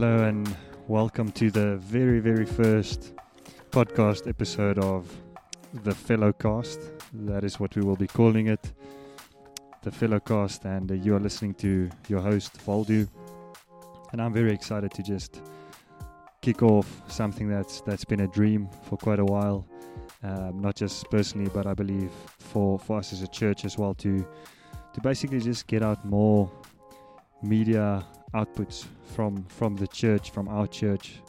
Hello, and welcome to the very, very first podcast episode of the Fellowcast. That is what we will be calling it, the Fellowcast. And uh, you are listening to your host, Valdu. And I'm very excited to just kick off something that's that's been a dream for quite a while, um, not just personally, but I believe for, for us as a church as well to to basically just get out more media outputs from from the church, from our church,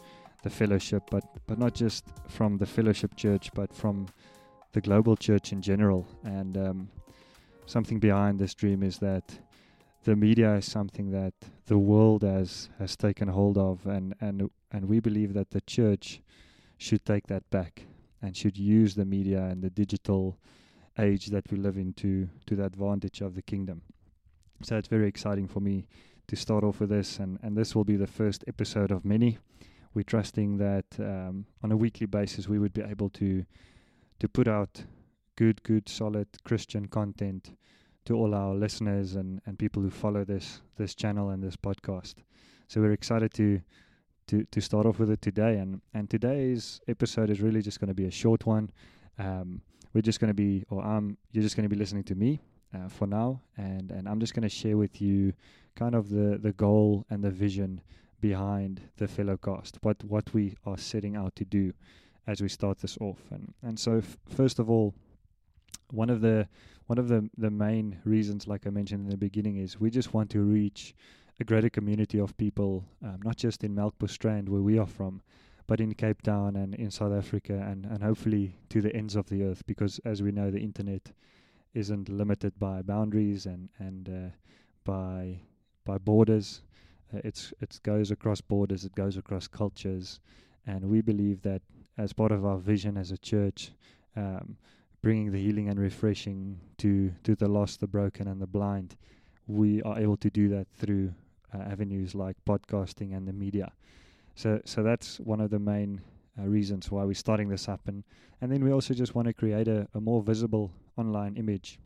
the fellowship, but but not just from the fellowship church, but from the global church in general. And um, something behind this dream is that the media is something that the world has has taken hold of, and and and we believe that the church should take that back and should use the media and the digital age that we live in to to the advantage of the kingdom. So it's very exciting for me to start off with this, and, and this will be the first episode of many. We're trusting that um, on a weekly basis we would be able to to put out good, good, solid Christian content to all our listeners and, and people who follow this this channel and this podcast. So we're excited to to to start off with it today, and and today's episode is really just going to be a short one. Um, we're just going to be, or um, you're just going to be listening to me uh, for now, and and I'm just going to share with you kind of the the goal and the vision behind the Fellowcast, what what we are setting out to do as we start this off, and and so f- first of all, one of the one of the the main reasons, like I mentioned in the beginning, is we just want to reach a greater community of people, um, not just in Melkbosstrand where we are from, but in Cape Town and in South Africa, and and hopefully to the ends of the earth, because as we know, the internet isn't limited by boundaries and and uh, by by borders. Uh, it's it goes across borders. It goes across cultures, and we believe that as part of our vision as a church, um, bringing the healing and refreshing to to the lost, the broken, and the blind, we are able to do that through uh, avenues like podcasting and the media. So so that's one of the main uh, reasons why we're starting this up, and and then we also just want to create a, a more visible online image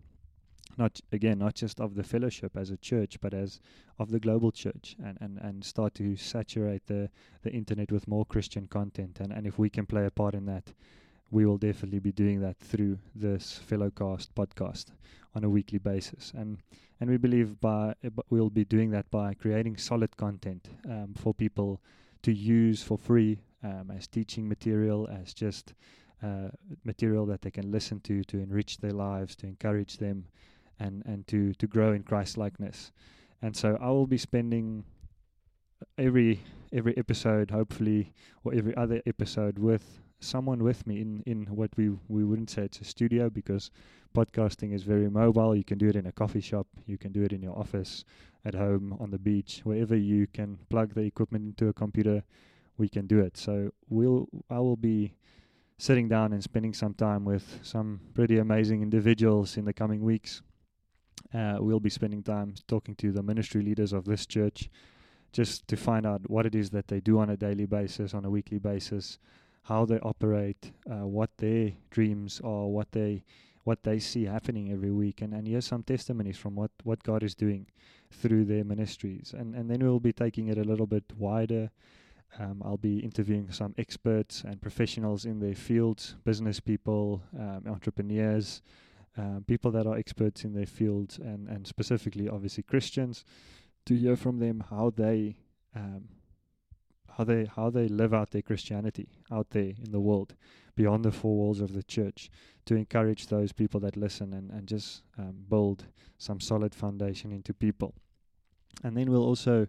not again not just of the fellowship as a church but as of the global church and, and, and start to saturate the, the internet with more Christian content. And, and if we can play a part in that we will definitely be doing that through this fellowcast podcast on a weekly basis. And and we believe by we'll be doing that by creating solid content um, for people to use for free um, as teaching material as just uh, material that they can listen to to enrich their lives to encourage them and and to to grow in Christ likeness. And so I will be spending every every episode, hopefully, or every other episode with someone with me in in what we we wouldn't say it's a studio because podcasting is very mobile. You can do it in a coffee shop, you can do it in your office, at home, on the beach, wherever you can plug the equipment into a computer, we can do it. So we'll I will be sitting down and spending some time with some pretty amazing individuals in the coming weeks uh, we'll be spending time talking to the ministry leaders of this church just to find out what it is that they do on a daily basis, on a weekly basis, how they operate, uh, what their dreams are, what they what they see happening every week, and and here's some testimonies from what what God is doing through their ministries, and and then we'll be taking it a little bit wider. Um, I'll be interviewing some experts and professionals in their fields, business people, um, entrepreneurs, uh, people that are experts in their fields and, and specifically obviously Christians to hear from them how they um, how they how they live out their Christianity out there in the world beyond the four walls of the church to encourage those people that listen and, and just um, build some solid foundation into people and then we'll also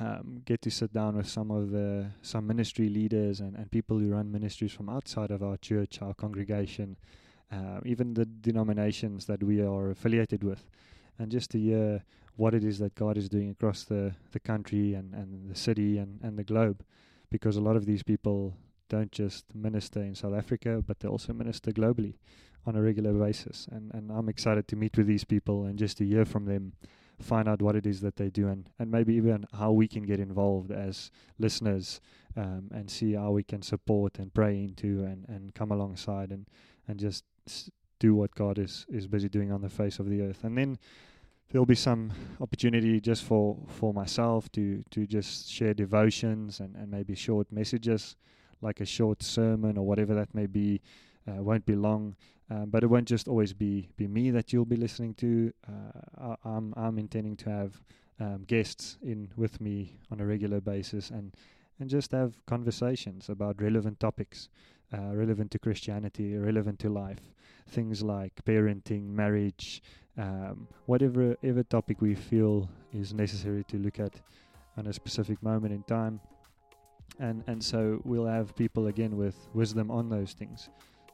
um, get to sit down with some of the some ministry leaders and, and people who run ministries from outside of our church our congregation uh, even the denominations that we are affiliated with, and just to hear what it is that God is doing across the, the country and, and the city and, and the globe. Because a lot of these people don't just minister in South Africa, but they also minister globally on a regular basis. And, and I'm excited to meet with these people and just to hear from them, find out what it is that they do, and, and maybe even how we can get involved as listeners um, and see how we can support and pray into and, and come alongside and, and just do what God is is busy doing on the face of the earth. And then there'll be some opportunity just for for myself to to just share devotions and and maybe short messages like a short sermon or whatever that may be uh, won't be long um, but it won't just always be be me that you'll be listening to. Uh, I, I'm I'm intending to have um, guests in with me on a regular basis and and just have conversations about relevant topics uh, relevant to Christianity relevant to life. Things like parenting marriage um, whatever ever topic we feel is necessary to look at on a specific moment in time. And and so we'll have people again with wisdom on those things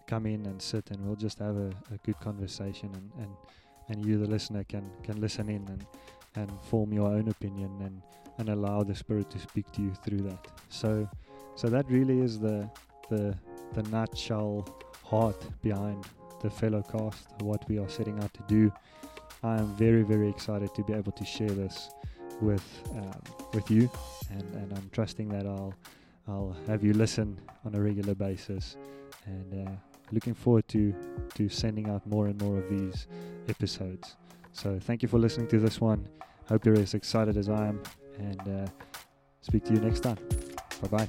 come in and sit and we'll just have a, a good conversation and, and, and you the listener can, can listen in and, and form your own opinion and, and allow the spirit to speak to you through that. So so that really is the the the nutshell heart behind the fellow cast, what we are setting out to do. I am very, very excited to be able to share this with um, with you, and, and I'm trusting that I'll I'll have you listen on a regular basis, and uh, looking forward to to sending out more and more of these episodes. So thank you for listening to this one. Hope you're as excited as I am, and uh, speak to you next time. Bye bye.